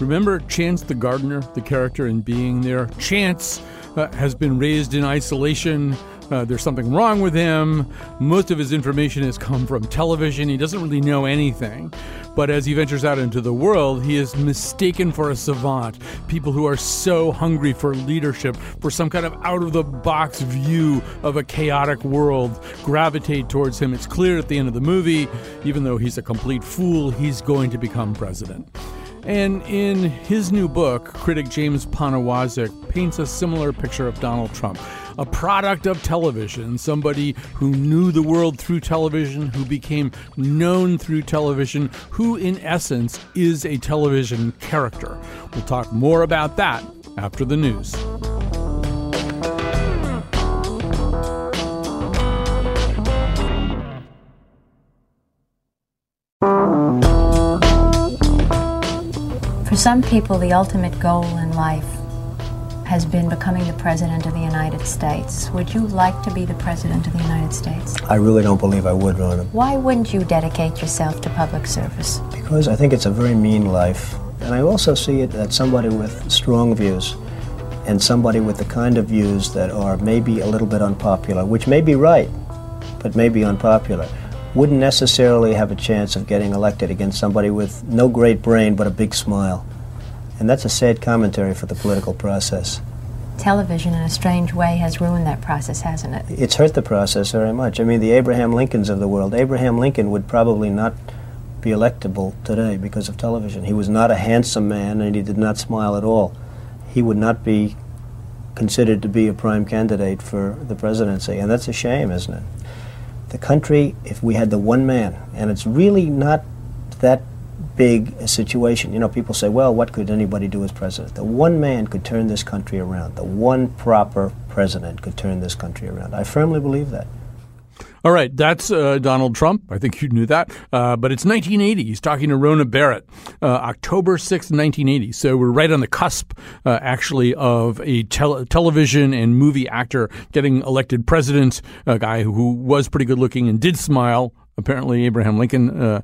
Remember Chance the gardener, the character in Being There? Chance uh, has been raised in isolation. Uh, there's something wrong with him. Most of his information has come from television. He doesn't really know anything. But as he ventures out into the world, he is mistaken for a savant. People who are so hungry for leadership, for some kind of out of the box view of a chaotic world, gravitate towards him. It's clear at the end of the movie, even though he's a complete fool, he's going to become president. And in his new book, critic James Poniewozik paints a similar picture of Donald Trump. A product of television, somebody who knew the world through television, who became known through television, who in essence is a television character. We'll talk more about that after the news. For some people, the ultimate goal in life has been becoming the President of the United States. Would you like to be the President of the United States? I really don't believe I would, Rona. Why wouldn't you dedicate yourself to public service? Because I think it's a very mean life. And I also see it that somebody with strong views and somebody with the kind of views that are maybe a little bit unpopular, which may be right, but may be unpopular, wouldn't necessarily have a chance of getting elected against somebody with no great brain but a big smile. And that's a sad commentary for the political process. Television, in a strange way, has ruined that process, hasn't it? It's hurt the process very much. I mean, the Abraham Lincolns of the world, Abraham Lincoln would probably not be electable today because of television. He was not a handsome man and he did not smile at all. He would not be considered to be a prime candidate for the presidency, and that's a shame, isn't it? The country, if we had the one man, and it's really not that big a situation. You know, people say, well, what could anybody do as president? The one man could turn this country around. The one proper president could turn this country around. I firmly believe that. All right, that's uh, Donald Trump. I think you knew that. Uh, but it's 1980. He's talking to Rona Barrett, uh, October 6th, 1980. So we're right on the cusp, uh, actually, of a tel- television and movie actor getting elected president, a guy who was pretty good looking and did smile. Apparently, Abraham Lincoln. Uh,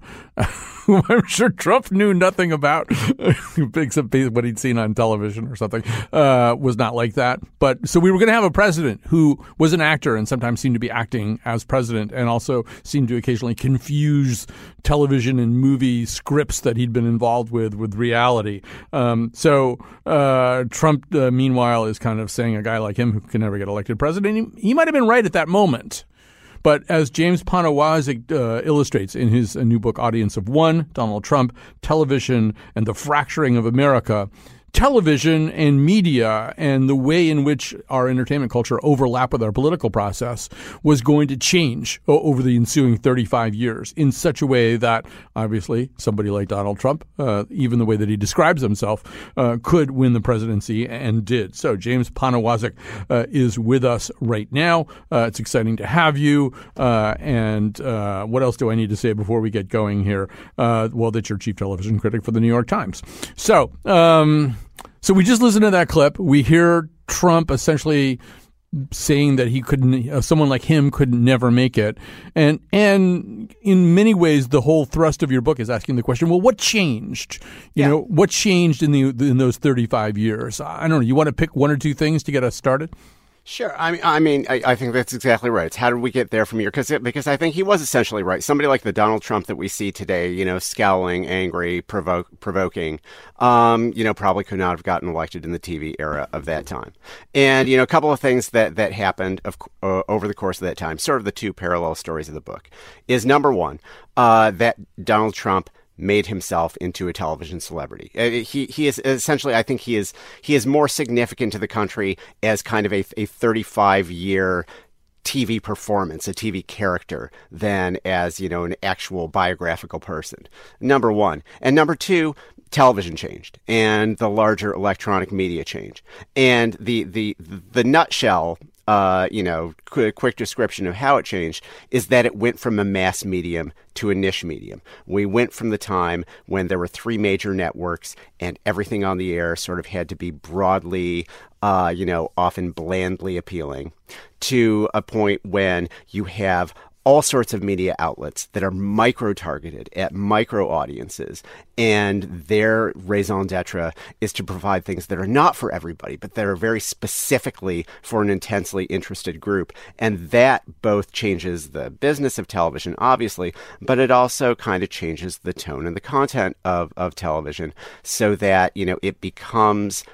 who I'm sure Trump knew nothing about, except what he'd seen on television or something, uh, was not like that. But so we were going to have a president who was an actor and sometimes seemed to be acting as president and also seemed to occasionally confuse television and movie scripts that he'd been involved with with reality. Um, so uh, Trump, uh, meanwhile, is kind of saying a guy like him who can never get elected president, he, he might have been right at that moment. But as James Poniewozik uh, illustrates in his uh, new book, Audience of One, Donald Trump, Television, and the Fracturing of America, television and media and the way in which our entertainment culture overlap with our political process was going to change over the ensuing 35 years in such a way that obviously somebody like Donald Trump, uh, even the way that he describes himself, uh, could win the presidency and did. So James Poniewozik uh, is with us right now. Uh, it's exciting to have you. Uh, and uh, what else do I need to say before we get going here? well, that you're chief television critic for the New York Times. So, um, so we just listened to that clip. We hear Trump essentially saying that he couldn't uh, someone like him could never make it. And and in many ways the whole thrust of your book is asking the question well what changed? You yeah. know what changed in the in those 35 years? I don't know. You want to pick one or two things to get us started Sure. I mean, I mean, I, I, think that's exactly right. It's how did we get there from here? Because because I think he was essentially right. Somebody like the Donald Trump that we see today, you know, scowling, angry, provoke, provoking, um, you know, probably could not have gotten elected in the TV era of that time. And you know, a couple of things that that happened of, uh, over the course of that time, sort of the two parallel stories of the book, is number one uh, that Donald Trump made himself into a television celebrity. Uh, he he is essentially, I think he is he is more significant to the country as kind of a a 35 year TV performance, a TV character, than as you know an actual biographical person. Number one, and number two, television changed and the larger electronic media changed. And the, the, the nutshell uh, you know, quick, quick description of how it changed is that it went from a mass medium to a niche medium. We went from the time when there were three major networks and everything on the air sort of had to be broadly, uh, you know, often blandly appealing, to a point when you have all sorts of media outlets that are micro targeted at micro audiences. And their raison d'etre is to provide things that are not for everybody, but that are very specifically for an intensely interested group. And that both changes the business of television, obviously, but it also kind of changes the tone and the content of, of television so that, you know, it becomes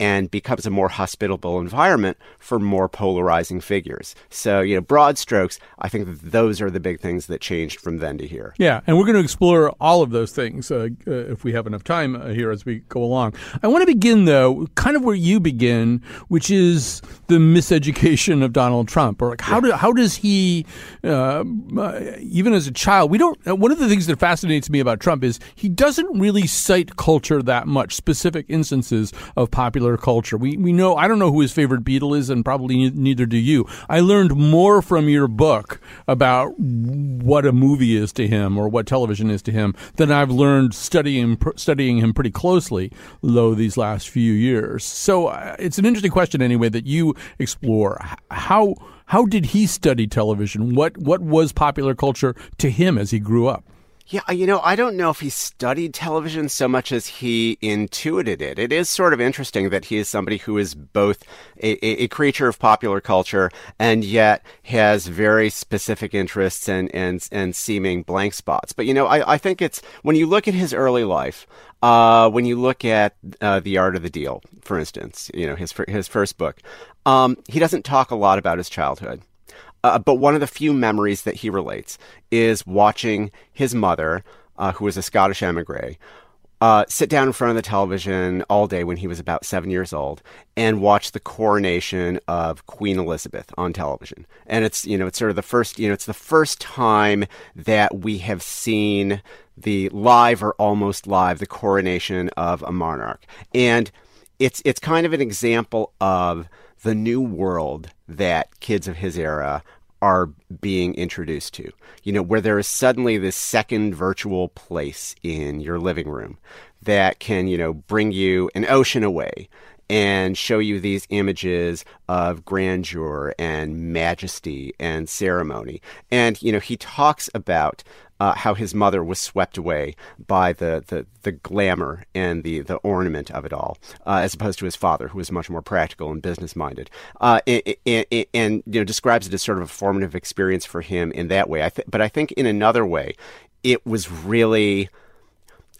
and becomes a more hospitable environment for more polarizing figures. So, you know, broad strokes, I think those are the big things that changed from then to here. Yeah, and we're going to explore all of those things uh, uh, if we have enough time uh, here as we go along. I want to begin, though, kind of where you begin, which is the miseducation of Donald Trump, or like how do how does he, uh, uh, even as a child, we don't. Uh, one of the things that fascinates me about Trump is he doesn't really cite culture that much, specific instances of popular popular culture. We we know I don't know who his favorite Beatle is, and probably neither do you. I learned more from your book about what a movie is to him or what television is to him than I've learned studying studying him pretty closely, though these last few years. So uh, it's an interesting question anyway that you explore how. How did he study television? What what was popular culture to him as he grew up? Yeah, you know, I don't know if he studied television so much as he intuited it. It is sort of interesting that he is somebody who is both a, a creature of popular culture and yet has very specific interests and, and, and seeming blank spots. But, you know, I, I think it's when you look at his early life, uh, when you look at uh, The Art of the Deal, for instance, you know, his, his first book, um, he doesn't talk a lot about his childhood. Uh, but one of the few memories that he relates is watching his mother, uh, who was a Scottish emigre, uh, sit down in front of the television all day when he was about seven years old and watch the coronation of Queen Elizabeth on television. And it's you know it's sort of the first you know it's the first time that we have seen the live or almost live the coronation of a monarch, and it's it's kind of an example of the new world that kids of his era are being introduced to. You know, where there is suddenly this second virtual place in your living room that can, you know, bring you an ocean away and show you these images of grandeur and majesty and ceremony. And, you know, he talks about uh, how his mother was swept away by the, the, the glamour and the, the ornament of it all, uh, as opposed to his father, who was much more practical and business minded, uh, and, and, and, you know describes it as sort of a formative experience for him in that way. I th- but I think in another way, it was really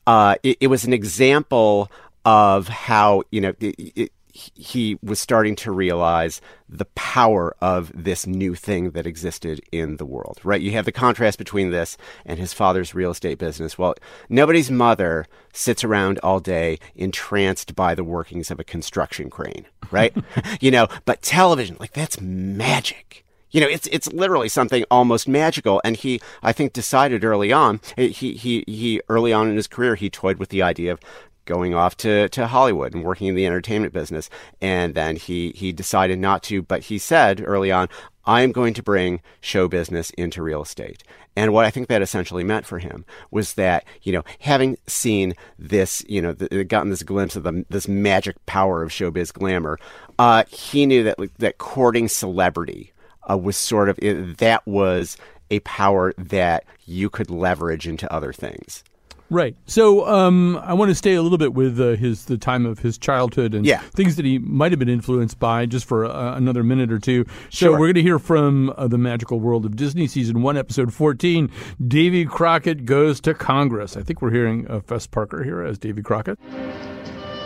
uh, it, it, was an example of how you know it, he was starting to realize the power of this new thing that existed in the world, right? You have the contrast between this and his father's real estate business. Well, nobody's mother sits around all day entranced by the workings of a construction crane, right? you know, but television, like that's magic. You know, it's it's literally something almost magical. And he, I think, decided early on. Eh, he he he early on in his career, he toyed with the idea of going off to, to Hollywood and working in the entertainment business. And then he, he decided not to, but he said early on, I am going to bring show business into real estate. And what I think that essentially meant for him was that, you know, having seen this, you know, gotten this glimpse of the, this magic power of showbiz glamour, uh, he knew that, that courting celebrity uh, was sort of, that was a power that you could leverage into other things. Right. So um, I want to stay a little bit with uh, his the time of his childhood and yeah. things that he might have been influenced by, just for uh, another minute or two. So sure. we're going to hear from uh, the Magical World of Disney, season one, episode fourteen. Davy Crockett goes to Congress. I think we're hearing uh, Fess Parker here as Davy Crockett.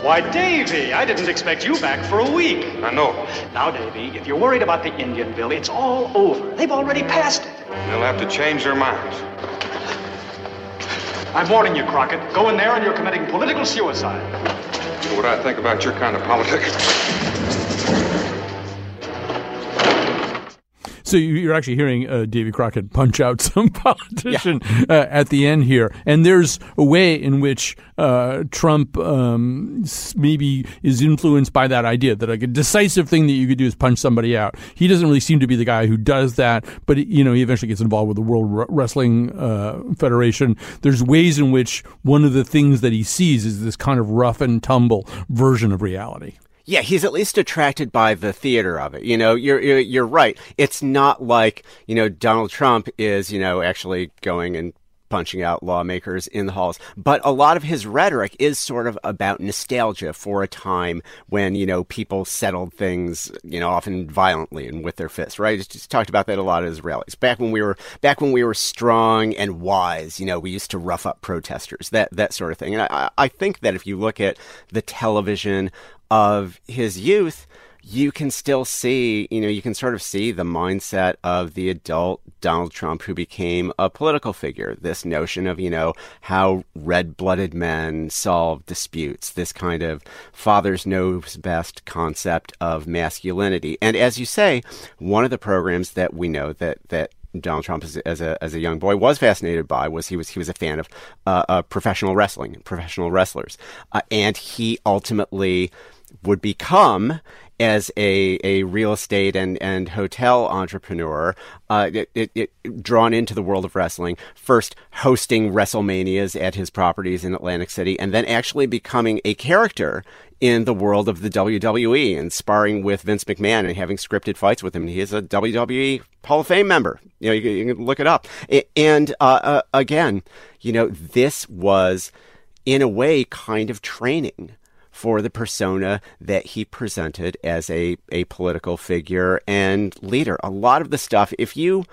Why, Davy, I didn't expect you back for a week. I know. Now, Davy, if you're worried about the Indian bill, it's all over. They've already passed it. They'll have to change their minds. I'm warning you, Crockett. Go in there and you're committing political suicide. What I think about your kind of politics? So you're actually hearing uh, Davy Crockett punch out some politician yeah. uh, at the end here, and there's a way in which uh, Trump um, maybe is influenced by that idea that like a decisive thing that you could do is punch somebody out. He doesn't really seem to be the guy who does that, but you know he eventually gets involved with the World Wrestling uh, Federation. There's ways in which one of the things that he sees is this kind of rough and tumble version of reality. Yeah, he's at least attracted by the theater of it. You know, you're, you're, you're right. It's not like you know Donald Trump is you know actually going and punching out lawmakers in the halls. But a lot of his rhetoric is sort of about nostalgia for a time when, you know, people settled things, you know, often violently and with their fists, right? He's just talked about that a lot at his rallies. Back when we were back when we were strong and wise, you know, we used to rough up protesters, that that sort of thing. And I, I think that if you look at the television of his youth, you can still see, you know, you can sort of see the mindset of the adult Donald Trump who became a political figure. This notion of, you know, how red blooded men solve disputes, this kind of father's knows best concept of masculinity. And as you say, one of the programs that we know that, that Donald Trump as, a as a young boy was fascinated by was he was he was a fan of uh, uh, professional wrestling, professional wrestlers, uh, and he ultimately would become as a, a real estate and, and hotel entrepreneur, uh, it, it, it, drawn into the world of wrestling, first hosting WrestleManias at his properties in Atlantic City, and then actually becoming a character in the world of the WWE and sparring with Vince McMahon and having scripted fights with him. He is a WWE Hall of Fame member. You know, you, you can look it up. And uh, uh, again, you know, this was in a way kind of training for the persona that he presented as a, a political figure and leader. A lot of the stuff, if you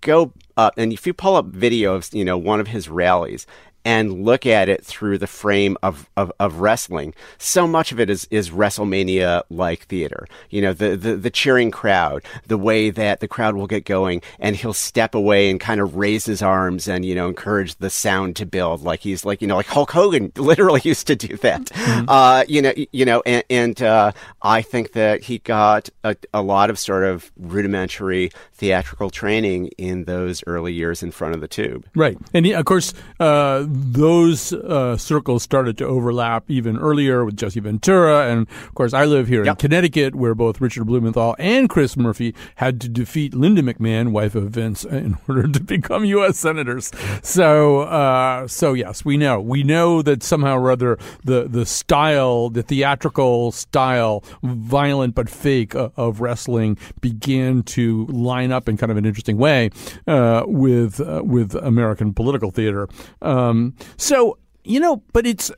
go up and if you pull up video of you know one of his rallies and look at it through the frame of, of, of wrestling, so much of it is, is WrestleMania like theater. You know, the, the, the cheering crowd, the way that the crowd will get going, and he'll step away and kind of raise his arms and, you know, encourage the sound to build like he's like, you know, like Hulk Hogan literally used to do that. Mm-hmm. Uh, you know, you know, and, and uh, I think that he got a, a lot of sort of rudimentary theatrical training in those early years in front of the tube. Right. And he, of course, uh, those uh, circles started to overlap even earlier with Jesse Ventura. And of course, I live here yep. in Connecticut, where both Richard Blumenthal and Chris Murphy had to defeat Linda McMahon, wife of Vince, in order to become U.S. senators. So, uh, so yes, we know. We know that somehow or other the, the style, the theatrical style, violent but fake uh, of wrestling began to line up in kind of an interesting way uh, with uh, with American political theater. Um, Um, so, you know, but it's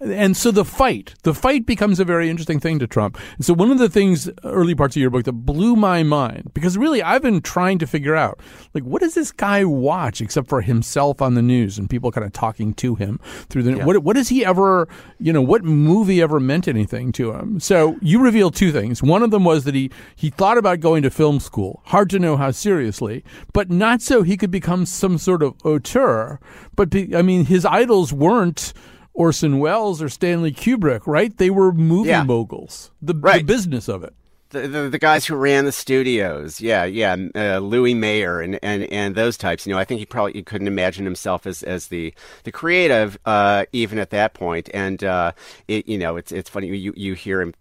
and so the fight, the fight becomes a very interesting thing to Trump. And so one of the things early parts of your book that blew my mind, because really I've been trying to figure out, like, what does this guy watch except for himself on the news and people kind of talking to him through the, yeah. what, what does he ever, you know, what movie ever meant anything to him? So you revealed two things. One of them was that he, he thought about going to film school. Hard to know how seriously, but not so he could become some sort of auteur. But be, I mean, his idols weren't, Orson Welles or Stanley Kubrick, right? They were movie yeah. moguls, the, right. the business of it. The, the, the, guys who ran the studios, yeah, yeah, uh, Louis Mayer and, and, and those types. You know, I think he probably he couldn't imagine himself as, as the the creative uh, even at that point. And uh, it, you know, it's it's funny you you hear him.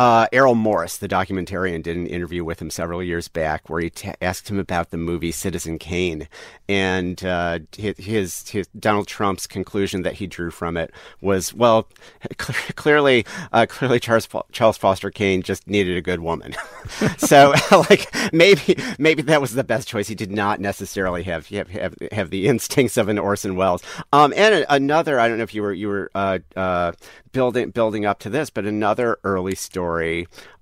Uh, Errol Morris, the documentarian, did an interview with him several years back where he t- asked him about the movie Citizen Kane, and uh, his, his, Donald Trump's conclusion that he drew from it was, well, cl- clearly, uh, clearly Charles Charles Foster Kane just needed a good woman. so, like maybe maybe that was the best choice. He did not necessarily have have have, have the instincts of an Orson Welles. Um, and another, I don't know if you were you were uh, uh, building building up to this, but another early story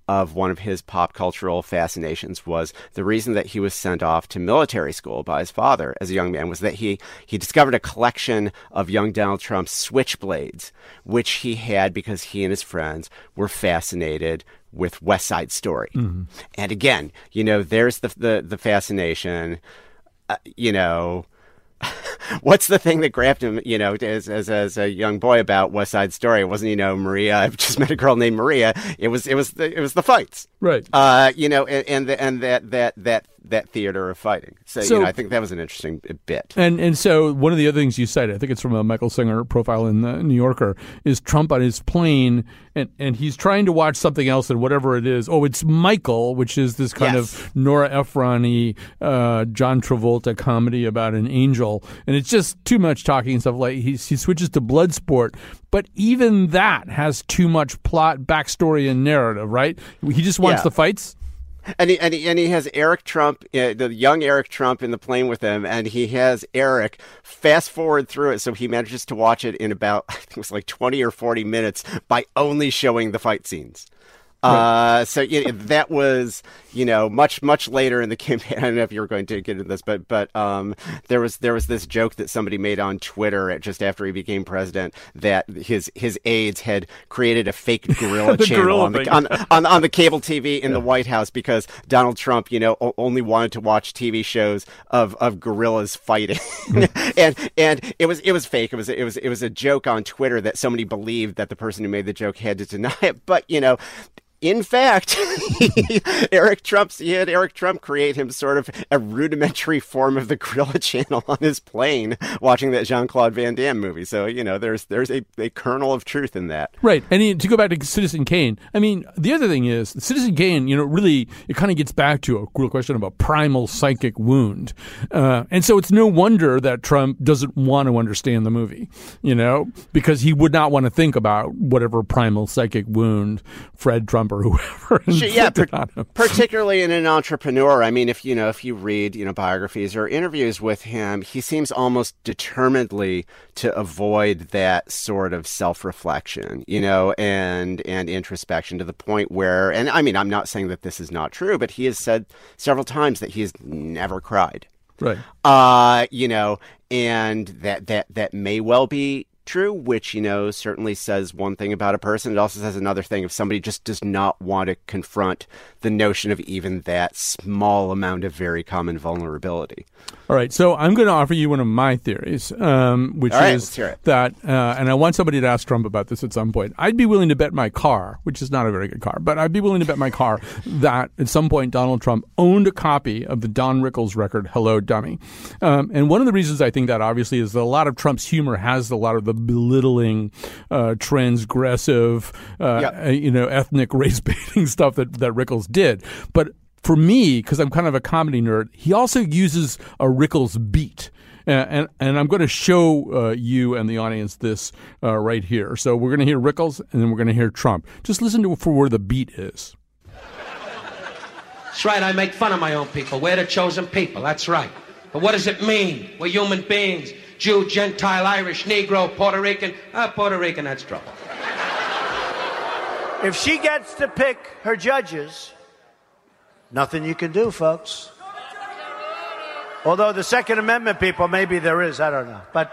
of one of his pop cultural fascinations was the reason that he was sent off to military school by his father as a young man was that he he discovered a collection of young Donald Trump's switchblades, which he had because he and his friends were fascinated with West Side Story. Mm-hmm. And again, you know, there's the the, the fascination, uh, you know what's the thing that grabbed him, you know, as, as, as a young boy about West Side Story? It wasn't, you know, Maria. I've just met a girl named Maria. It was, it was, the, it was the fights. Right. Uh, you know, and and, the, and that that that that theater of fighting. So, So- you know, I think that was an interesting bit. And and so one of the other things you cited, I think it's from a Michael Singer profile in the New Yorker, is Trump on his plane, and, and he's trying to watch something else, and whatever it is, oh, it's Michael, which is this kind Yes. of Nora Ephron-y, uh, John Travolta comedy about an angel, and it's just too much talking and stuff like he he switches to Bloodsport, but even that has too much plot, backstory, and narrative, right? He just wants Yeah. the fights. And he, and he, and he has Eric Trump, uh, the young Eric Trump, in the plane with him, and he has Eric fast forward through it, so he manages to watch it in about I think it was like twenty or forty minutes by only showing the fight scenes. Uh, so you know, that was you know much much later in the campaign. I don't know if you were going to get into this, but but um, there was there was this joke that somebody made on Twitter at, just after he became president that his his aides had created a fake gorilla channel gorilla on the on, on on the cable TV in the White House because Donald Trump, you know, o- only wanted to watch TV shows of of gorillas fighting, and and it was it was fake. It was it was it was a joke on Twitter that somebody believed that the person who made the joke had to deny it, but you know. In fact, Eric Trump, he had Eric Trump create him sort of a rudimentary form of the Gorilla Channel on his plane, watching that Jean Claude Van Damme movie. So you know, there's there's a, a kernel of truth in that. Right. And to go back to Citizen Kane, I mean, the other thing is, Citizen Kane, you know, really, it kind of gets back to a real question about primal psychic wound. Uh, and so it's no wonder that Trump doesn't want to understand the movie, you know, because he would not want to think about whatever primal psychic wound Fred Trump or whoever yeah, inflicted par- on him. particularly in an entrepreneur. I mean, if you know, if you read, you know, biographies or interviews with him, he seems almost determinedly to avoid that sort of self-reflection, you know, and and introspection to the point where, and I mean, I'm not saying that this is not true, but he has said several times that he has never cried. Right. Uh, you know, and that that that may well be true, which you know certainly says one thing about a person. It also says another thing if somebody just does not want to confront the notion of even that small amount of very common vulnerability. All right, so I'm going to offer you one of my theories, um, which right, is let's hear it. that, uh, and I want somebody to ask Trump about this at some point. I'd be willing to bet my car, which is not a very good car, but I'd be willing to bet my car that at some point Donald Trump owned a copy of the Don Rickles record "Hello, Dummy." Um, and one of the reasons I think that obviously is that a lot of Trump's humor has a lot of the belittling, uh, transgressive, uh, Yeah. uh, you know, ethnic race baiting stuff that that Rickles did, but for me, because I'm kind of a comedy nerd, he also uses a Rickles beat. Uh, and and I'm going to show uh, you and the audience this uh, right here. So we're going to hear Rickles, and then we're going to hear Trump. Just listen to for where the beat is. That's right, I make fun of my own people. We're the chosen people, that's right. But what does it mean? We're human beings. Jew, Gentile, Irish, Negro, Puerto Rican. Ah, Puerto Rican, that's trouble. If she gets to pick her judges, nothing you can do, folks. Although the Second Amendment people, maybe there is, I don't know. But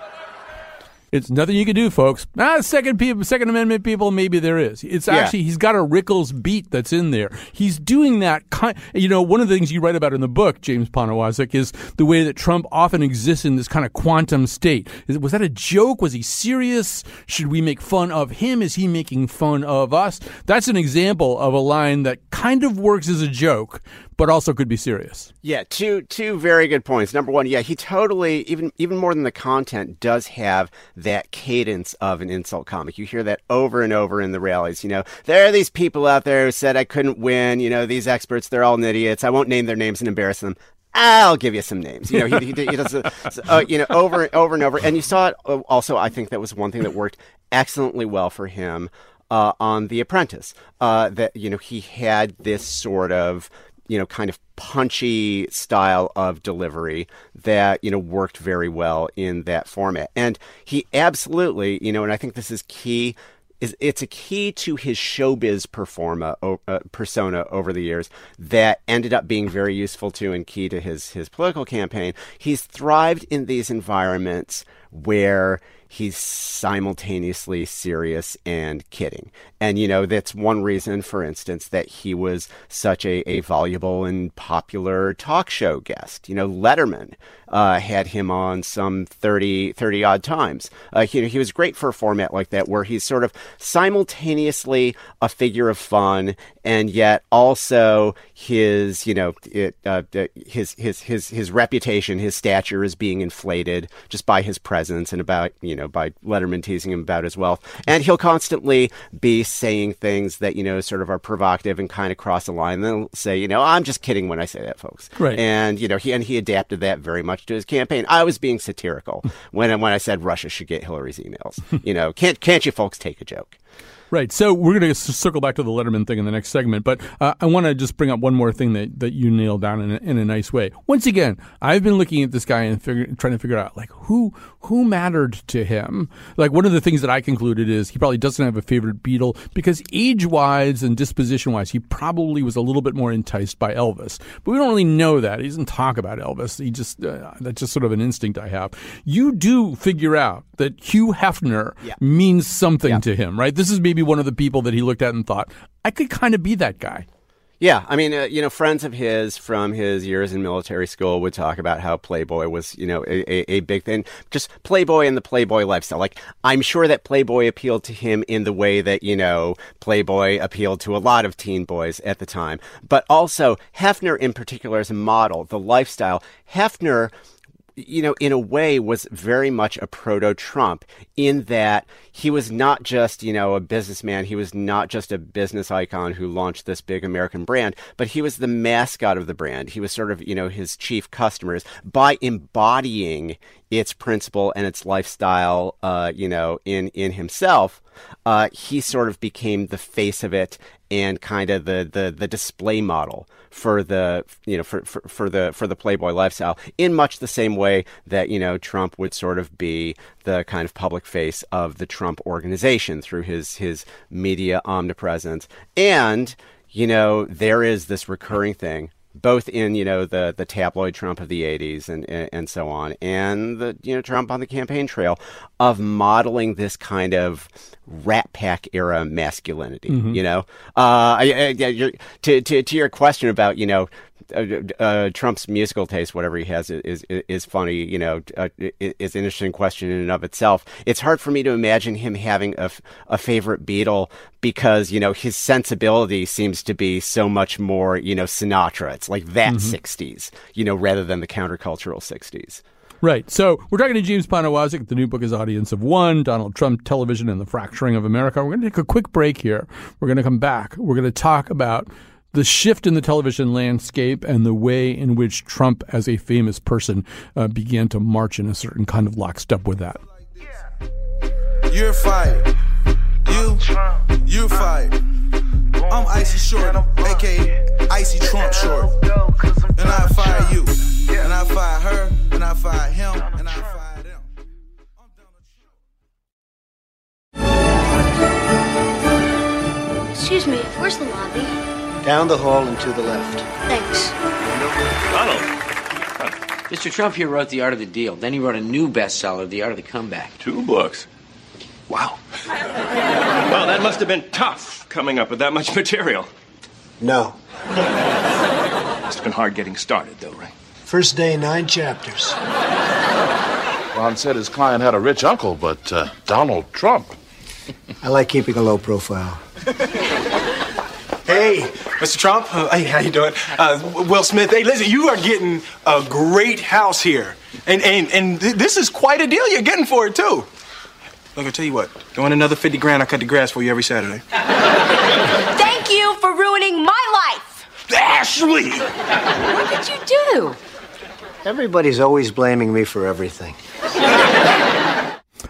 It's nothing you can do, folks. Ah, second people, Second Amendment people, maybe there is. It's Yeah. actually he's got a Rickles beat that's in there. He's doing that kind. You know, one of the things you write about in the book, James Poniewozik, is the way that Trump often exists in this kind of quantum state. Is, was that a joke? Was he serious? Should we make fun of him? Is he making fun of us? That's an example of a line that kind of works as a joke, but also could be serious. Yeah, two two very good points. Number one, yeah, he totally even even more than the content does have that cadence of an insult comic. You hear that over and over in the rallies. You know, there are these people out there who said I couldn't win. You know, these experts, they're all idiots. I won't name their names and embarrass them. I'll give you some names. You know, he, he, he does, uh, you know, over and over and over. And you saw it uh, also. I think that was one thing that worked excellently well for him uh, on The Apprentice. Uh, that you know he had this sort of you know kind of punchy style of delivery that you know worked very well in that format. And he absolutely, you know, and I think this is key is it's a key to his showbiz performa, uh, persona over the years that ended up being very useful to and key to his his political campaign. He's thrived in these environments where he's simultaneously serious and kidding. And, you know, that's one reason, for instance, that he was such a, a voluble and popular talk show guest. You know, Letterman uh, had him on some 30, 30 odd times. Uh, he, he was great for a format like that where he's sort of simultaneously a figure of fun and yet also his, you know, it, uh, his, his, his, his reputation, his stature is being inflated just by his presence and about, you know, by Letterman teasing him about his wealth. And he'll constantly be saying things that, you know, sort of are provocative and kind of cross the line. And they'll say, you know, I'm just kidding when I say that, folks. Right. And, you know, he, and he adapted that very much to his campaign. I was being satirical when, when I said Russia should get Hillary's emails. you know, can't, can't you folks take a joke? Right. So we're going to circle back to the Letterman thing in the next segment, but uh, I want to just bring up one more thing that, that you nailed down in a, in a nice way. Once again, I've been looking at this guy and figure, trying to figure out like who who mattered to him. Like one of the things that I concluded is he probably doesn't have a favorite Beatle because age wise and disposition wise, he probably was a little bit more enticed by Elvis. But we don't really know that. He doesn't talk about Elvis. He just uh, that's just sort of an instinct I have. You do figure out that Hugh Hefner Yeah. means something to him, right? This is maybe one of the people that he looked at and thought, I could kind of be that guy. Yeah, I mean, uh, you know, friends of his from his years in military school would talk about how Playboy was, you know, a, a, a big thing. Just Playboy and the Playboy lifestyle. Like, I'm sure that Playboy appealed to him in the way that, you know, Playboy appealed to a lot of teen boys at the time. But also, Hefner in particular as a model, the lifestyle. Hefner you know, in a way, was very much a proto Trump in that he was not just, you know, a businessman. He was not just a business icon who launched this big American brand, but he was the mascot of the brand. He was sort of, you know, his chief customers by embodying its principle and its lifestyle, uh, you know, in, in himself. Uh, he sort of became the face of it and kind of the, the, the display model for the you know for, for, for the for the Playboy lifestyle in much the same way that you know Trump would sort of be the kind of public face of the Trump organization through his his media omnipresence. And you know there is this recurring thing both in you know the the tabloid Trump of the 80s and, and and so on and the you know Trump on the campaign trail of modeling this kind of Rat Pack era masculinity you know? Uh I, I, to, to to your question about you know uh, uh, Trump's musical taste, whatever he has, is is, is funny. You know, uh, is an interesting question in and of itself. It's hard for me to imagine him having a, f- a favorite Beatle because you know his sensibility seems to be so much more you know Sinatra. It's like that '60s, you know, rather than the countercultural '60s. Right. So we're talking to James Poniewozik. The new book is Audience of One, Donald Trump, Television, and the Fracturing of America. We're going to take a quick break here. We're going to come back. We're going to talk about the shift in the television landscape and the way in which Trump, as a famous person, uh, began to march in a certain kind of lockstep with that. Yeah. You're fired. You, you're fired. I'm Icy Short, aka Icy Trump Short. And I fire you. And I fire her. And I fire him. And I fire them. Excuse me, where's the lobby? Down the hall and to the left. Thanks. Donald. Mr. Trump here wrote The Art of the Deal. Then he wrote a new bestseller, The Art of the Comeback. Two books. Wow. well, that must have been tough coming up with that much material. No. Must have been hard getting started, though, right? First day, nine chapters. Ron said his client had a rich uncle, but uh, Donald Trump. I like keeping a low profile. Hey, Mr. Trump. Uh, hey, how you doing? Uh, Will Smith. Hey, listen, you are getting a great house here, and and and th- this is quite a deal you're getting for it too. Look, I tell you what. Go in another fifty grand. I cut the grass for you every Saturday. Thank you for ruining my life. Ashley. What did you do? Everybody's always blaming me for everything.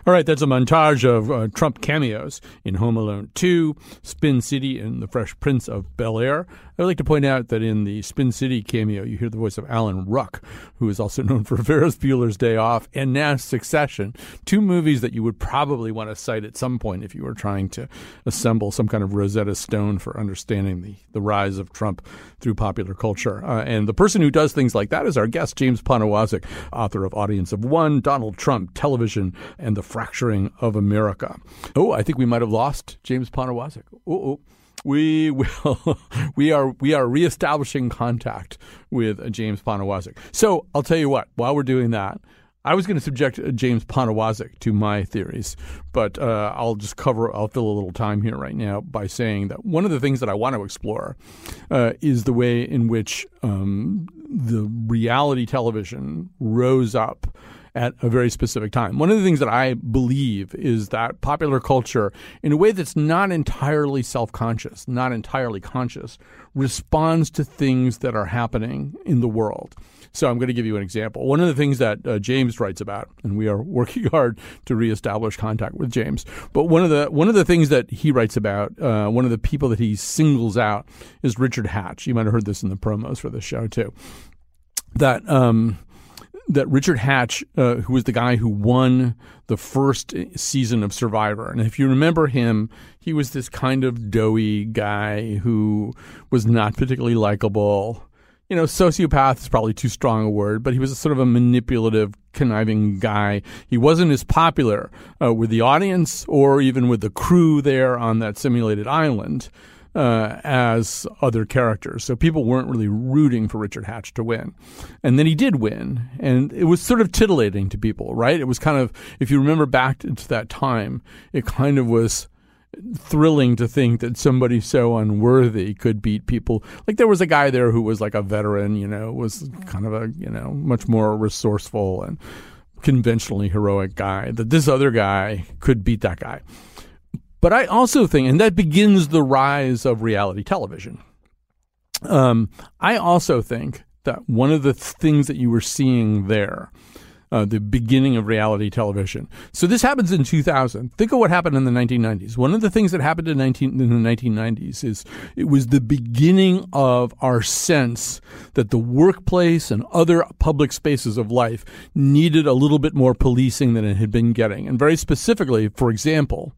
All right, that's a montage of uh, Trump cameos in Home Alone 2, Spin City, and The Fresh Prince of Bel Air. I'd like to point out that in the Spin City cameo, you hear the voice of Alan Ruck, who is also known for Ferris Bueller's Day Off and now Succession, two movies that you would probably want to cite at some point if you were trying to assemble some kind of Rosetta Stone for understanding the, the rise of Trump through popular culture. Uh, and the person who does things like that is our guest, James Poniewozik, author of Audience of One, Donald Trump, Television, and the fracturing of America. Oh, I think we might have lost James Poniewozik. Oh, we will we are we are reestablishing contact with James Poniewozik. So I'll tell you what. While we're doing that, I was going to subject James Poniewozik to my theories, but uh, I'll just cover. I'll fill a little time here right now by saying that one of the things that I want to explore uh, is the way in which um, the reality television rose up at a very specific time. One of the things that I believe is that popular culture, in a way that's not entirely self conscious, not entirely conscious, responds to things that are happening in the world. So I'm going to give you an example. One of the things that uh, James writes about, and we are working hard to reestablish contact with James. But one of the one of the things that he writes about, uh, one of the people that he singles out is Richard Hatch. You might have heard this in the promos for the show too. That um, that Richard Hatch, uh, who was the guy who won the first season of Survivor, and if you remember him, he was this kind of doughy guy who was not particularly likable. You know, sociopath is probably too strong a word, but he was a sort of a manipulative, conniving guy. He wasn't as popular uh, with the audience or even with the crew there on that simulated island uh, as other characters. So people weren't really rooting for Richard Hatch to win. And then he did win. And it was sort of titillating to people, right? It was kind of, if you remember back to that time, it kind of was thrilling to think that somebody so unworthy could beat people. Like there was a guy there who was like a veteran, you know, was kind of a, you know, much more resourceful and conventionally heroic guy, that this other guy could beat that guy. But I also think, and that begins the rise of reality television. Um, I also think that one of the things that you were seeing there, uh, the beginning of reality television. So this happens in 2000. Think of what happened in the 1990s. One of the things that happened in, 19, in the 1990s is it was the beginning of our sense that the workplace and other public spaces of life needed a little bit more policing than it had been getting. And very specifically, for example,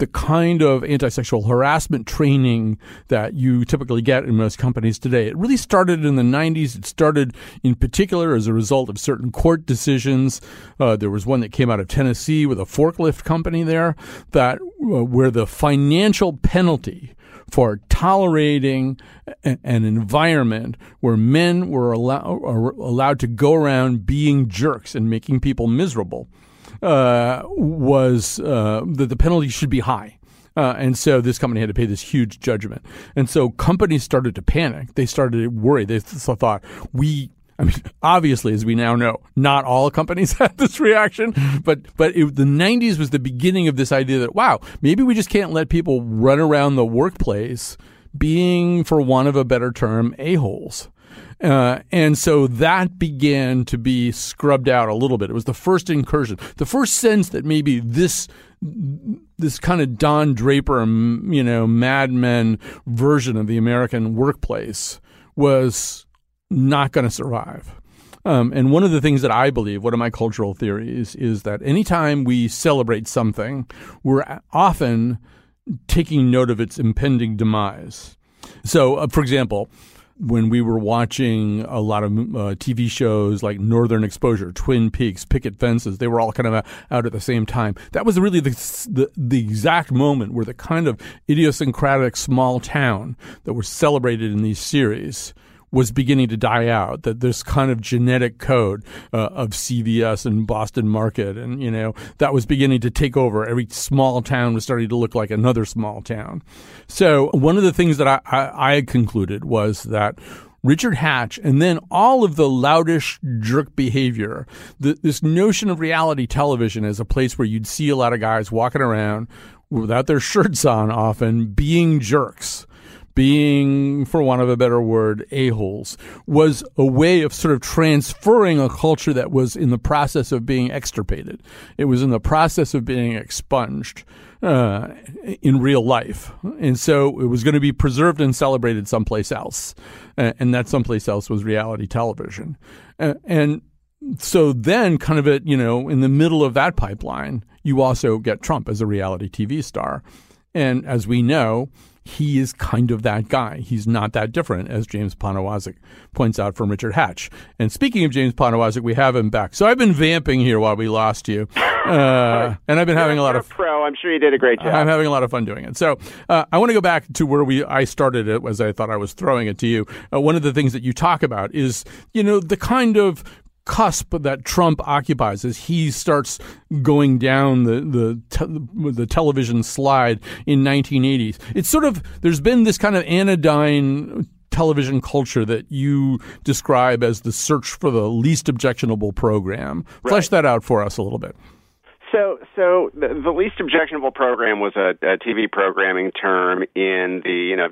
the kind of anti-sexual harassment training that you typically get in most companies today. It really started in the 90s. It started in particular as a result of certain court decisions. Uh, there was one that came out of Tennessee with a forklift company there that uh, where the financial penalty for tolerating an environment where men were allow- allowed to go around being jerks and making people miserable uh, was uh, that the penalty should be high. Uh, and so this company had to pay this huge judgment. And so companies started to panic. They started to worry. They thought, we I mean, obviously, as we now know, not all companies had this reaction, but but it, the '90s was the beginning of this idea that wow, maybe we just can't let people run around the workplace being, for want of a better term, a holes. Uh, and so that began to be scrubbed out a little bit. It was the first incursion, the first sense that maybe this this kind of Don Draper, you know, Mad Men version of the American workplace was not going to survive. Um, and one of the things that I believe, one of my cultural theories, is that anytime we celebrate something, we're often taking note of its impending demise. So, uh, for example, when we were watching a lot of uh, TV shows like Northern Exposure, Twin Peaks, Picket Fences, they were all kind of out at the same time. That was really the, the, the exact moment where the kind of idiosyncratic small town that was celebrated in these series was beginning to die out. That this kind of genetic code uh, of CVS and Boston Market, and you know that was beginning to take over. Every small town was starting to look like another small town. So one of the things that I, I, I concluded was that Richard Hatch, and then all of the loutish jerk behavior. The, this notion of reality television as a place where you'd see a lot of guys walking around without their shirts on, often being jerks being, for want of a better word, a-holes, was a way of sort of transferring a culture that was in the process of being extirpated. It was in the process of being expunged. Uh, in real life. And so it was going to be preserved and celebrated someplace else. Uh, and that someplace else was reality television. Uh, and so then, kind of at, you know, in the middle of that pipeline, you also get Trump as a reality TV star. And as we know, he is kind of that guy. He's not that different, as James Poniewozik points out from Richard Hatch. And speaking of James Poniewozik, we have him back. So I've been vamping here while we lost you, uh, and I've been having a lot of pro. I'm sure you did a great job. I'm having a lot of fun doing it. So uh, I want to go back to where we I started it, as I thought I was throwing it to you. Uh, one of the things that you talk about is you know the kind of cusp that Trump occupies as he starts going down the the te- the television slide in 1980s. It's sort of there's been this kind of anodyne television culture that you describe as the search for the least objectionable program. Right. Flesh that out for us a little bit. So, so the, the least objectionable program was a, a TV programming term in the you know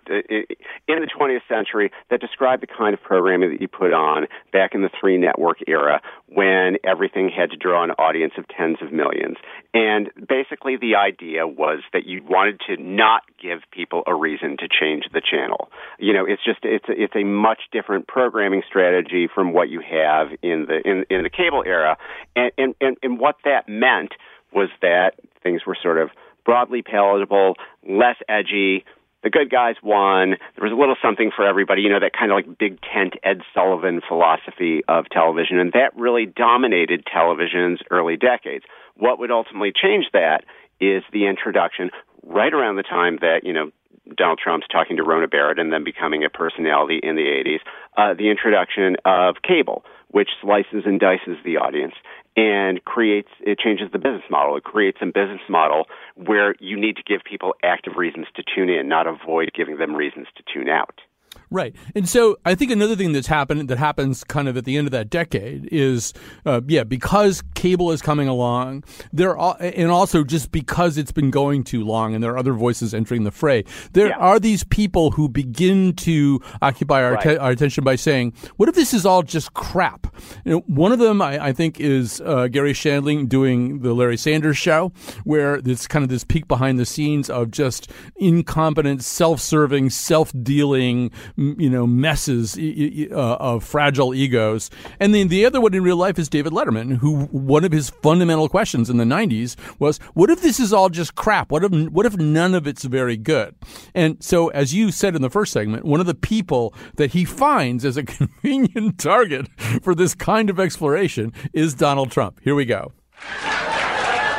in the 20th century that described the kind of programming that you put on back in the three network era when everything had to draw an audience of tens of millions. And basically, the idea was that you wanted to not give people a reason to change the channel. You know, it's just it's a, it's a much different programming strategy from what you have in the in, in the cable era, and, and and and what that meant was that things were sort of broadly palatable, less edgy. The good guys won. There was a little something for everybody, you know, that kind of like big tent Ed Sullivan philosophy of television. And that really dominated television's early decades. What would ultimately change that is the introduction right around the time that, you know, Donald Trump's talking to Rona Barrett and then becoming a personality in the 80s, uh, the introduction of cable, which slices and dices the audience and creates it changes the business model. It creates a business model where you need to give people active reasons to tune in, not avoid giving them reasons to tune out. Right. And so I think another thing that's happened that happens kind of at the end of that decade is, uh, yeah, because cable is coming along, there are, and also just because it's been going too long and there are other voices entering the fray, there yeah. are these people who begin to occupy our, right. te- our, attention by saying, what if this is all just crap? You know, one of them, I, I think, is uh, Garry Shandling doing the Larry Sanders show, where it's kind of this peek behind the scenes of just incompetent, self serving, self dealing, you know messes uh, of fragile egos. And then the other one in real life is David Letterman, who one of his fundamental questions in the '90s was, "What if this is all just crap? What if what if none of it's very good?" And so, as you said in the first segment, one of the people that he finds as a convenient target for this kind of exploration is Donald Trump. Here we go.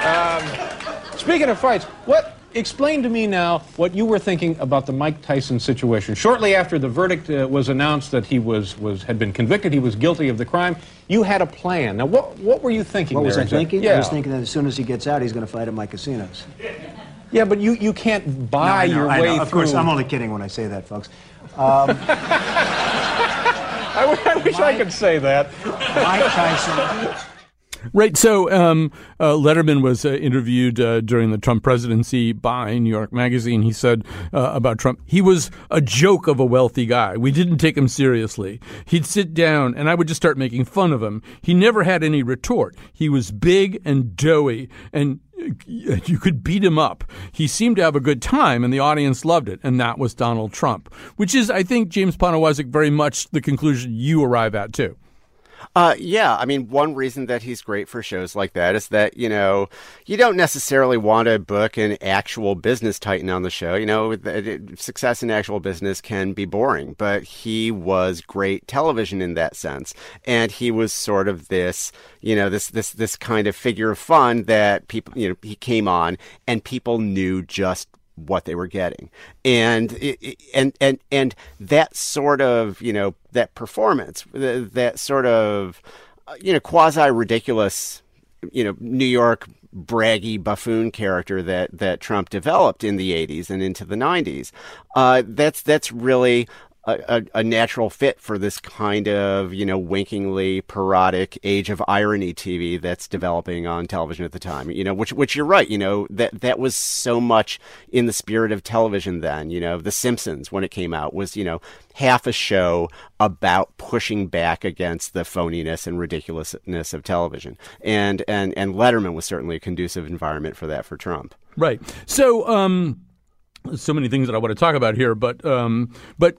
Um, speaking of fights, what explain to me now what you were thinking about the Mike Tyson situation. Shortly after the verdict uh, was announced that he was, was had been convicted, he was guilty of the crime, you had a plan. Now, what, what were you thinking What was I exactly? thinking? Yeah. I was thinking that as soon as he gets out, he's going to fight at my casinos. Yeah, but you, you can't buy no, your way through. Of course, I'm only kidding when I say that, folks. Um, I, I wish Mike, I could say that. Mike Tyson Right. So um, uh, Letterman was uh, interviewed uh, during the Trump presidency by New York Magazine. He said uh, about Trump, he was a joke of a wealthy guy. We didn't take him seriously. He'd sit down, and I would just start making fun of him. He never had any retort. He was big and doughy, and you could beat him up. He seemed to have a good time, and the audience loved it. And that was Donald Trump, which is, I think, James Poniewozik, very much the conclusion you arrive at, too. Uh, yeah, I mean, one reason that he's great for shows like that is that, you know, you don't necessarily want to book an actual business titan on the show. You know, success in actual business can be boring, but he was great television in that sense. And he was sort of this, you know, this, this, this kind of figure of fun that people, you know, he came on and people knew just what they were getting. And and and and that sort of you know that performance that sort of uh, you know quasi ridiculous you know New York braggy buffoon character that that Trump developed in the 80s and into the 90s uh, that's that's really a, a, natural fit for this kind of you know winkingly parodic age of irony TV that's developing on television at the time. You know, which which you're right. You know that that was so much in the spirit of television then. You know, The Simpsons when it came out was you know half a show about pushing back against the phoniness and ridiculousness of television, and and and Letterman was certainly a conducive environment for that for Trump. Right. So. um so many things that I want to talk about here, but um, but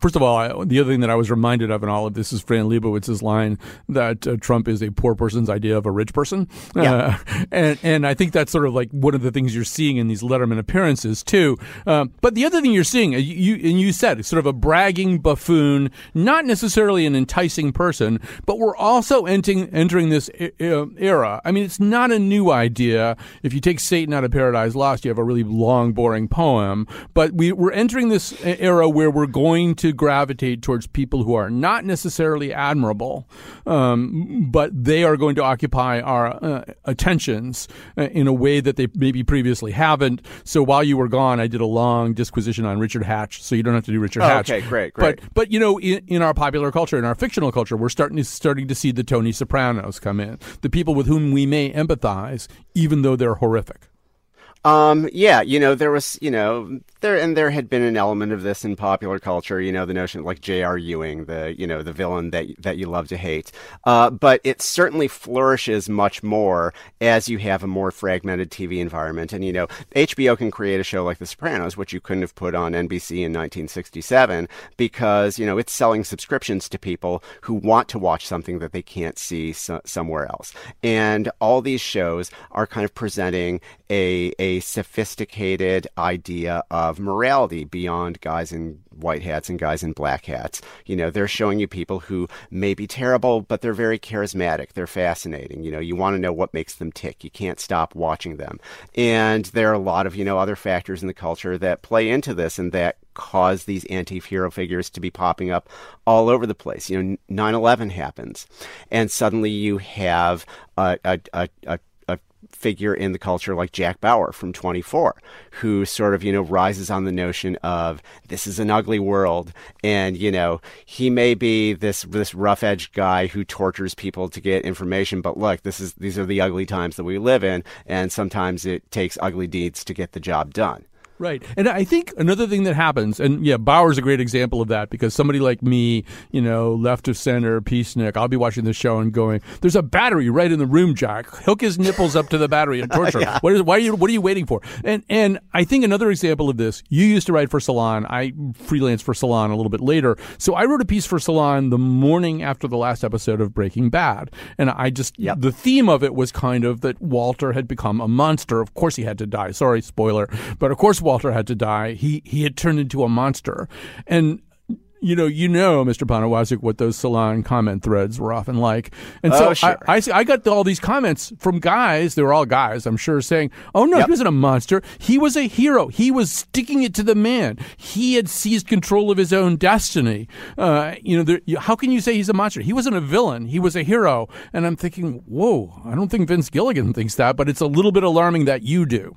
first of all, I, the other thing that I was reminded of in all of this is Fran Lebowitz's line that uh, Trump is a poor person's idea of a rich person, yeah. Uh, and and I think that's sort of like one of the things you're seeing in these Letterman appearances too. Um, but the other thing you're seeing, uh, you and you said, sort of a bragging buffoon, not necessarily an enticing person, but we're also entering entering this era. I mean, it's not a new idea. If you take Satan out of Paradise Lost, you have a really long, boring boring poem, but we, we're entering this era where we're going to gravitate towards people who are not necessarily admirable, um, but they are going to occupy our uh, attentions uh, in a way that they maybe previously haven't. So while you were gone, I did a long disquisition on Richard Hatch, so you don't have to do Richard oh, Hatch. Okay, great, great. But but you know, in, in our popular culture, in our fictional culture, we're starting to starting to see the Tony Sopranos come in, the people with whom we may empathize, even though they're horrific. Um, yeah, you know, there was, you know, there and there had been an element of this in popular culture, you know, the notion of like J.R. Ewing, the, you know, the villain that that you love to hate. Uh, but it certainly flourishes much more as you have a more fragmented TV environment. And, you know, HBO can create a show like The Sopranos, which you couldn't have put on NBC in 1967 because, you know, it's selling subscriptions to people who want to watch something that they can't see so- somewhere else. And all these shows are kind of presenting a, a sophisticated idea of morality beyond guys in white hats and guys in black hats. You know, they're showing you people who may be terrible, but they're very charismatic. They're fascinating. You know, you want to know what makes them tick. You can't stop watching them. And there are a lot of, you know, other factors in the culture that play into this and that cause these anti-hero figures to be popping up all over the place. You know, 9/11 happens, and suddenly you have a, a, a, a figure in the culture like Jack Bauer from 24, who sort of, you know, rises on the notion of this is an ugly world. And, you know, he may be this, this rough edged guy who tortures people to get information, but look, this is, these are the ugly times that we live in. And sometimes it takes ugly deeds to get the job done. Right. And I think another thing that happens, and yeah, Bauer's a great example of that because somebody like me, you know, left of center, peacenik, I'll be watching the show and going, there's a battery right in the room, Jack. Hook his nipples up to the battery and torture him. yeah. What is, why are you, what are you waiting for? And, and I think another example of this, you used to write for Salon. I freelanced for Salon a little bit later. So I wrote a piece for Salon the morning after the last episode of Breaking Bad. And I just, yep. the theme of it was kind of that Walter had become a monster. Of course he had to die. Sorry, spoiler. But of course Walter had to die. He he had turned into a monster, and you know, you know, Mr. Poniewozik, what those salon comment threads were often like. And so oh, sure. I, I, I, got all these comments from guys, they were all guys, I'm sure, saying, oh, no, yep. he wasn't a monster. He was a hero. He was sticking it to the man. He had seized control of his own destiny. Uh, you know, there, how can you say he's a monster? He wasn't a villain. He was a hero. And I'm thinking, whoa, I don't think Vince Gilligan thinks that, but it's a little bit alarming that you do.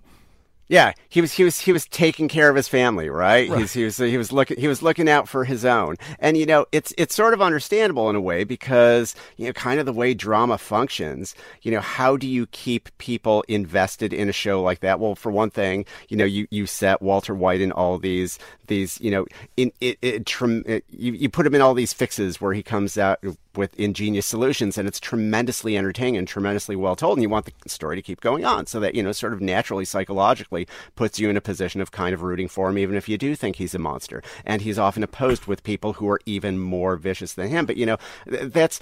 Yeah, he was he was he was taking care of his family, right? right. he was he was looking he was looking out for his own, and you know it's it's sort of understandable in a way because you know kind of the way drama functions. You know, how do you keep people invested in a show like that? Well, for one thing, you know you you set Walter White in all these these you know in it, it, it you you put him in all these fixes where he comes out with ingenious solutions and it's tremendously entertaining and tremendously well told and you want the story to keep going on so that you know sort of naturally psychologically puts you in a position of kind of rooting for him even if you do think he's a monster. And he's often opposed with people who are even more vicious than him. But you know that's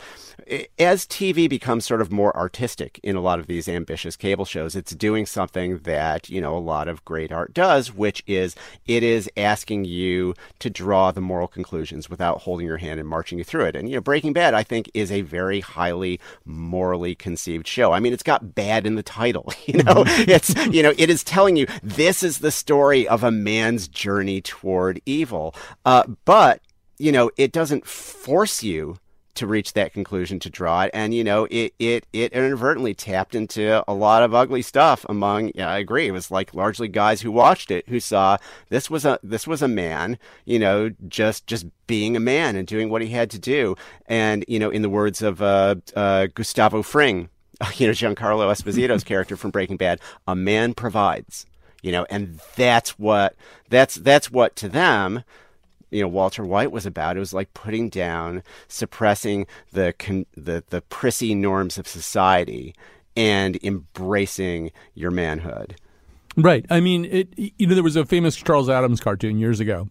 as TV becomes sort of more artistic in a lot of these ambitious cable shows it's doing something that you know a lot of great art does which is it is asking you to draw the moral conclusions without holding your hand and marching you through it. And you know Breaking Bad I I think, is a very highly morally conceived show. I mean, it's got bad in the title. You know, mm-hmm. it's you know, it is telling you this is the story of a man's journey toward evil. Uh, but you know, it doesn't force you to reach that conclusion to draw it. And you know it it it inadvertently tapped into a lot of ugly stuff among yeah, I agree it was like largely guys who watched it who saw this was a this was a man you know just just being a man and doing what he had to do. And you know in the words of uh, uh, Gustavo Fring you know Giancarlo Esposito's character from Breaking Bad a man provides you know and that's what that's that's what to them you know Walter White was about. It was like putting down, suppressing the the the prissy norms of society, and embracing your manhood. Right. I mean, it. You know, there was a famous Charles Addams cartoon years ago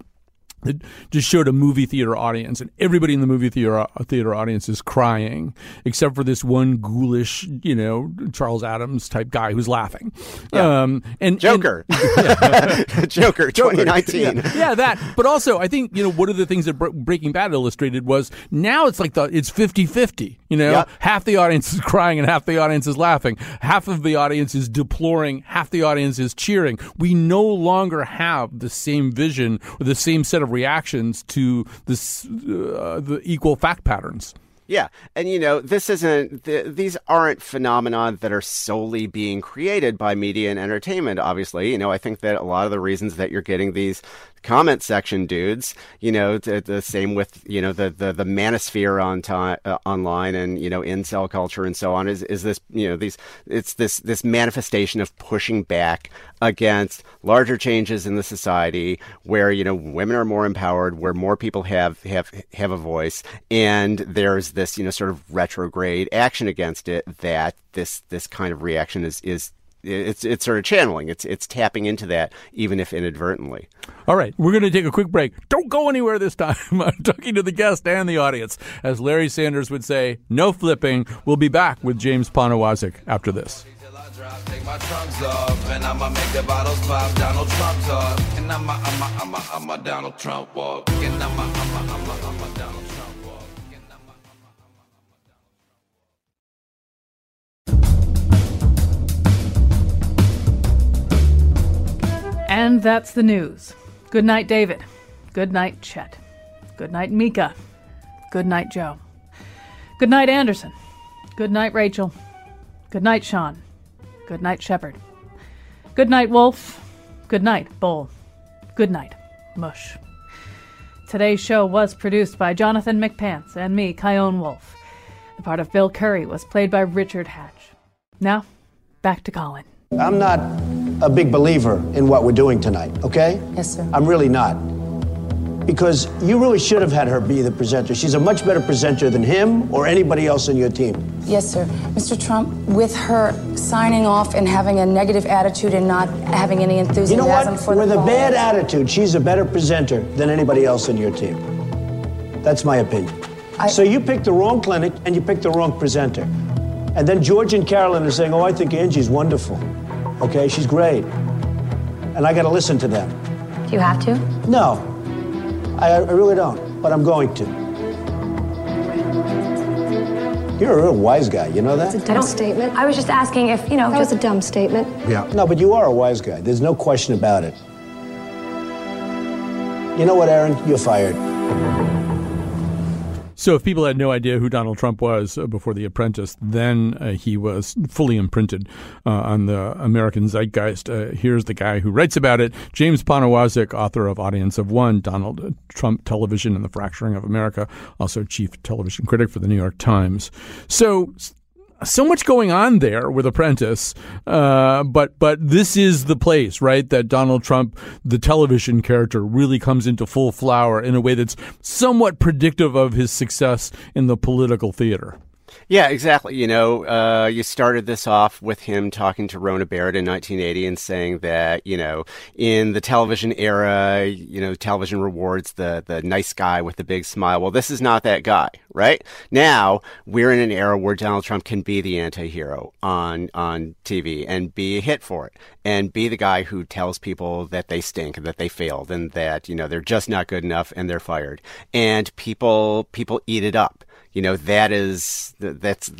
it just showed a movie theater audience, and everybody in the movie theater theater audience is crying, except for this one ghoulish, you know, Charles Addams type guy who's laughing. Yeah. Um, and Joker, and, Joker, 2019. Yeah, yeah, that. But also, I think you know one of the things that Breaking Bad illustrated was now it's like the it's 50-50. You know, Yep. half the audience is crying and half the audience is laughing. Half of the audience is deploring, half the audience is cheering. We no longer have the same vision or the same set of reactions to this uh, the equal fact patterns. Yeah, and you know, this isn't th- these aren't phenomena that are solely being created by media and entertainment. Obviously, you know, I think that a lot of the reasons that you're getting these comment section dudes, you know, the, the same with you know the the, the manosphere on time uh, online and you know incel culture and so on is is this you know these it's this this manifestation of pushing back against larger changes in the society where you know women are more empowered, where more people have have have a voice, and there's this you know sort of retrograde action against it that this this kind of reaction is is it's it's sort of channeling. It's it's tapping into that, even if inadvertently. All right, we're going to take a quick break. Don't go anywhere this time. I'm talking to the guest and the audience. As Larry Sanders would say, no flipping. We'll be back with James Poniewozik after this. Take my trunks off, and I'ma make the bottles pop. Donald Trump talk, and I'ma, I'ma, I'ma, I'ma Donald Trump walk, and I'ma, I'ma, I'ma, I'ma And that's the news. Good night, David. Good night, Chet. Good night, Mika. Good night, Joe. Good night, Anderson. Good night, Rachel. Good night, Sean. Good night, Shepard. Good night, Wolf. Good night, Bull. Good night, Mush. Today's show was produced by Jonathan McPants and me, Chion Wolf. The part of Bill Curry was played by Richard Hatch. Now, back to Colin. I'm not a big believer in what we're doing tonight, okay? Yes, sir. I'm really not. Because you really should have had her be the presenter. She's a much better presenter than him or anybody else in your team. Yes, sir. Mr. Trump, with her signing off and having a negative attitude and not having any enthusiasm You know what? for With the a bad attitude, she's a better presenter than anybody else in your team. That's my opinion. so you picked the wrong clinic and you picked the wrong presenter. And then George and Carolyn are saying, oh, I think Angie's wonderful. Okay, she's great. And I got to listen to them. Do you have to? No, I, I really don't, but I'm going to. You're a real wise guy, you know that? It's a dumb statement. I was just asking if, you know, That was a dumb statement. Yeah. No, but you are a wise guy. There's no question about it. You know what, Aaron? You're fired. So, if people had no idea who Donald Trump was uh, before The Apprentice, then uh, he was fully imprinted uh, on the American zeitgeist. Uh, here's the guy who writes about it James Poniewozik, author of Audience of One, Donald Trump Television and the Fracturing of America, also chief television critic for the New York Times. So, so much going on there with Apprentice, uh, but but this is the place, right? That Donald Trump, the television character, really comes into full flower in a way that's somewhat predictive of his success in the political theater. Yeah, exactly. You know, uh, you started this off with him talking to Rona Barrett in 1980 and saying that, you know, in the television era, you know, television rewards the, the nice guy with the big smile. Well, this is not that guy, right? Now we're in an era where Donald Trump can be the anti-hero on, on TV and be a hit for it and be the guy who tells people that they stink and that they failed and that, you know, they're just not good enough and they're fired. And people, people eat it up you know that is that's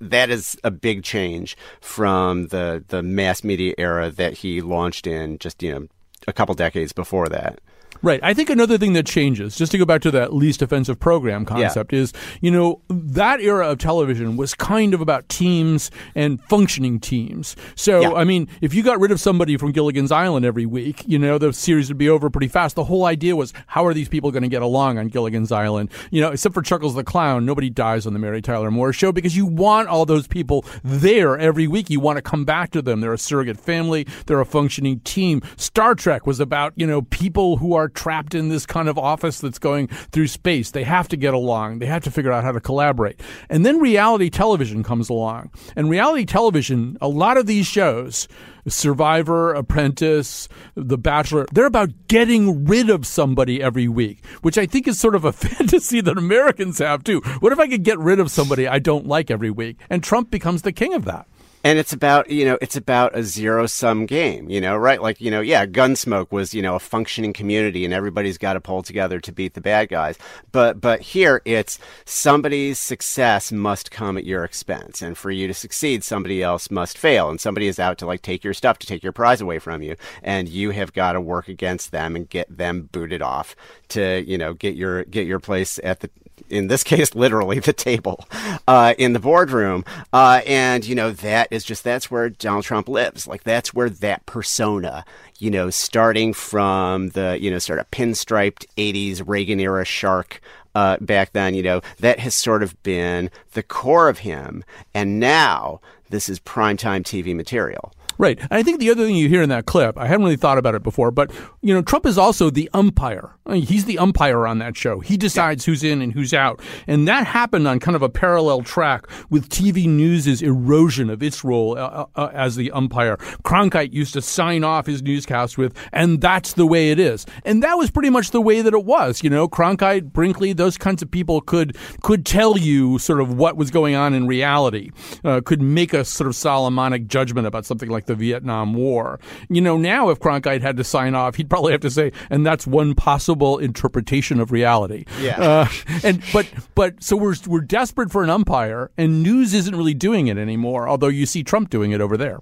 that is a big change from the the mass media era that he launched in just you know a couple decades before that Right. I think another thing that changes, just to go back to that least offensive program concept, is, you know, that era of television was kind of about teams and functioning teams. So, Yeah. I mean, if you got rid of somebody from Gilligan's Island every week, you know, the series would be over pretty fast. The whole idea was, how are these people going to get along on Gilligan's Island? You know, except for Chuckles the Clown, nobody dies on the Mary Tyler Moore show because you want all those people there every week. You want to come back to them. They're a surrogate family. They're a functioning team. Star Trek was about, you know, people who are trapped in this kind of office that's going through space. They have to get along. They have to figure out how to collaborate. And then reality television comes along. And reality television, a lot of these shows, Survivor, Apprentice, The Bachelor, they're about getting rid of somebody every week, which I think is sort of a fantasy that Americans have too. What if I could get rid of somebody I don't like every week? And Trump becomes the king of that. And it's about, you know, it's about a zero sum game, you know, right? Like, you know, yeah, Gunsmoke was, you know, a functioning community and everybody's got to pull together to beat the bad guys. But, but here it's somebody's success must come at your expense. And for you to succeed, somebody else must fail. And somebody is out to like take your stuff, to take your prize away from you. And you have got to work against them and get them booted off to, you know, get your, get your place at the, in this case, literally the table uh, in the boardroom. Uh, and, you know, that is just, that's where Donald Trump lives. Like, that's where that persona, you know, starting from the, you know, sort of pinstriped 80s Reagan era shark. Uh, back then, you know, that has sort of been the core of him. And now this is primetime TV material. Right. And I think the other thing you hear in that clip, I hadn't really thought about it before, but you know, Trump is also the umpire. I mean, he's the umpire on that show. He decides who's in and who's out. And that happened on kind of a parallel track with TV News's erosion of its role uh, uh, as the umpire. Cronkite used to sign off his newscast with, and that's the way it is. And that was pretty much the way that it was. You know, Cronkite, Brinkley, those kinds of people could could tell you sort of what was going on in reality, uh, could make a sort of Solomonic judgment about something like the Vietnam War. You know, now if Cronkite had to sign off, he'd probably have to say, and that's one possible interpretation of reality. Yeah. Uh, and but but so we're we're desperate for an umpire, and news isn't really doing it anymore. Although you see Trump doing it over there.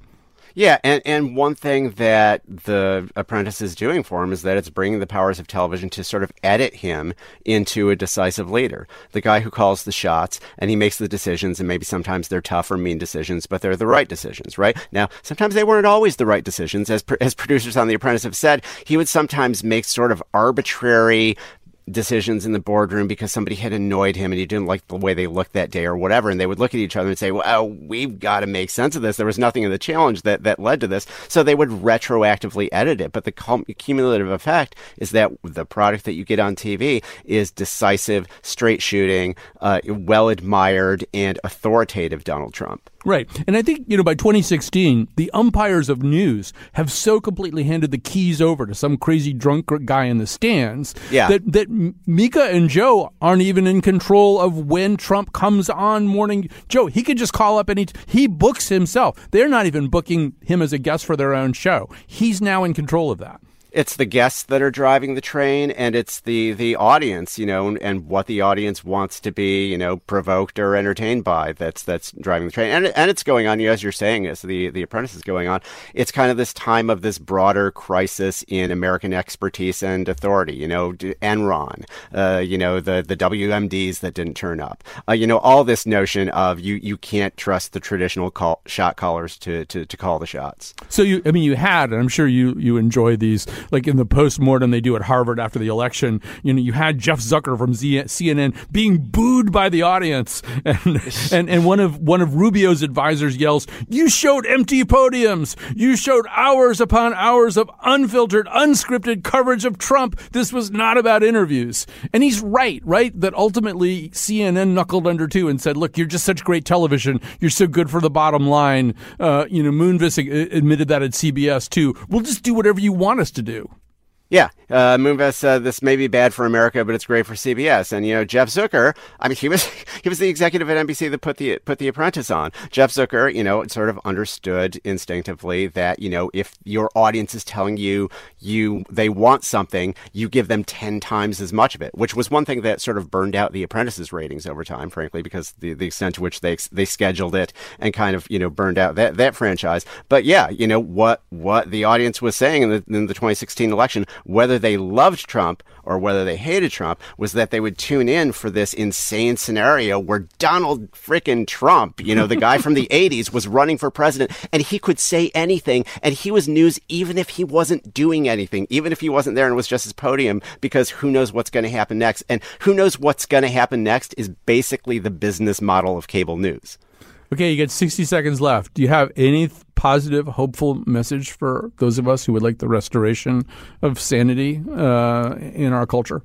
Yeah, and, and one thing that The Apprentice is doing for him is that it's bringing the powers of television to sort of edit him into a decisive leader. The guy who calls the shots and he makes the decisions, and maybe sometimes they're tough or mean decisions, but they're the right decisions, right? Now, sometimes they weren't always the right decisions. As, as producers on The Apprentice have said, he would sometimes make sort of arbitrary decisions in the boardroom because somebody had annoyed him and he didn't like the way they looked that day or whatever. And they would look at each other and say, well, we've got to make sense of this. There was nothing in the challenge that, that led to this. So they would retroactively edit it. But the cumulative effect is that the product that you get on TV is decisive, straight shooting, uh, well admired, and authoritative Donald Trump. Right. And I think, you know, by 2016, the umpires of news have so completely handed the keys over to some crazy drunk guy in the stands Yeah. that, that Mika and Joe aren't even in control of when Trump comes on morning. Joe, he could just call up any, he books himself. They're not even booking him as a guest for their own show. He's now in control of that. It's the guests that are driving the train and it's the the audience you know and, and what the audience wants to be you know provoked or entertained by that's that's driving the train and and it's going on you know, as you're saying as the the apprentice is going on it's kind of this time of this broader crisis in american expertise and authority you know enron uh, you know the the wmds that didn't turn up uh, you know all this notion of you you can't trust the traditional call, shot callers to, to to call the shots So you, I mean, you had, and I'm sure you you enjoy these. Like in the post-mortem they do at Harvard after the election, you know, you had Jeff Zucker from Z- CNN being booed by the audience, and and and one of one of Rubio's advisors yells, "You showed empty podiums. You showed hours upon hours of unfiltered, unscripted coverage of Trump. This was not about interviews." And he's right, right? That ultimately CNN knuckled under too and said, "Look, you're just such great television. You're so good for the bottom line." Uh, you know, Moonves admitted that at CBS too. We'll just do whatever you want us to do do. Yeah, uh, Moonves said this may be bad for America, but it's great for CBS. And you know, Jeff Zucker, I mean, he was he was the executive at NBC that put the put the Apprentice on. Jeff Zucker, you know, sort of understood instinctively that you know if your audience is telling you you they want something, you give them ten times as much of it, which was one thing that sort of burned out the Apprentice's ratings over time, frankly, because the the extent to which they they scheduled it and kind of you know burned out that that franchise. But yeah, you know what what the audience was saying in the in the 2016 election whether they loved Trump or whether they hated Trump, was that they would tune in for this insane scenario where Donald frickin' Trump, you know, the guy from the 80s, was running for president and he could say anything and he was news even if he wasn't doing anything, even if he wasn't there and was just his podium, because who knows what's going to happen next. And who knows what's going to happen next is basically the business model of cable news. Okay, you get 60 seconds left. Do you have any positive, hopeful message for those of us who would like the restoration of sanity uh, in our culture?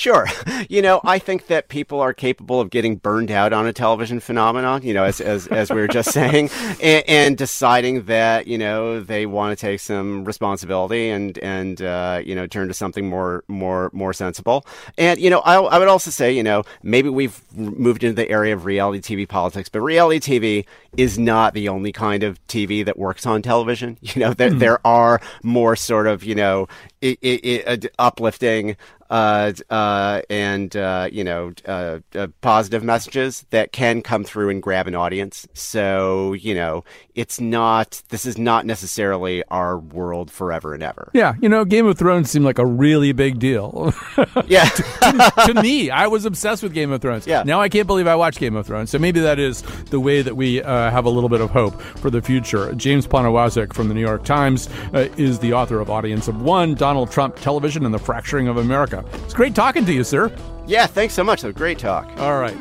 Sure. You know, I think that people are capable of getting burned out on a television phenomenon, you know, as, as, as we were just saying, and, and, deciding that, you know, they want to take some responsibility and, and, uh, you know, turn to something more, more, more sensible. And, you know, I, I would also say, you know, maybe we've moved into the area of reality TV politics, but reality TV is not the only kind of TV that works on television. You know, there, mm-hmm. there are more sort of, you know, it, it, it, uplifting uh, uh, and uh, you know uh, uh, positive messages that can come through and grab an audience. So you know, it's not. This is not necessarily our world forever and ever. Yeah, you know, Game of Thrones seemed like a really big deal. yeah, to, to, me, I was obsessed with Game of Thrones. Yeah. Now I can't believe I watched Game of Thrones. So maybe that is the way that we uh, have a little bit of hope for the future. James Poniewozik from the New York Times is the author of Audience of One. Donald Trump Television and the Fracturing of America. It's great talking to you, sir. Yeah, thanks so much. A great talk. All right.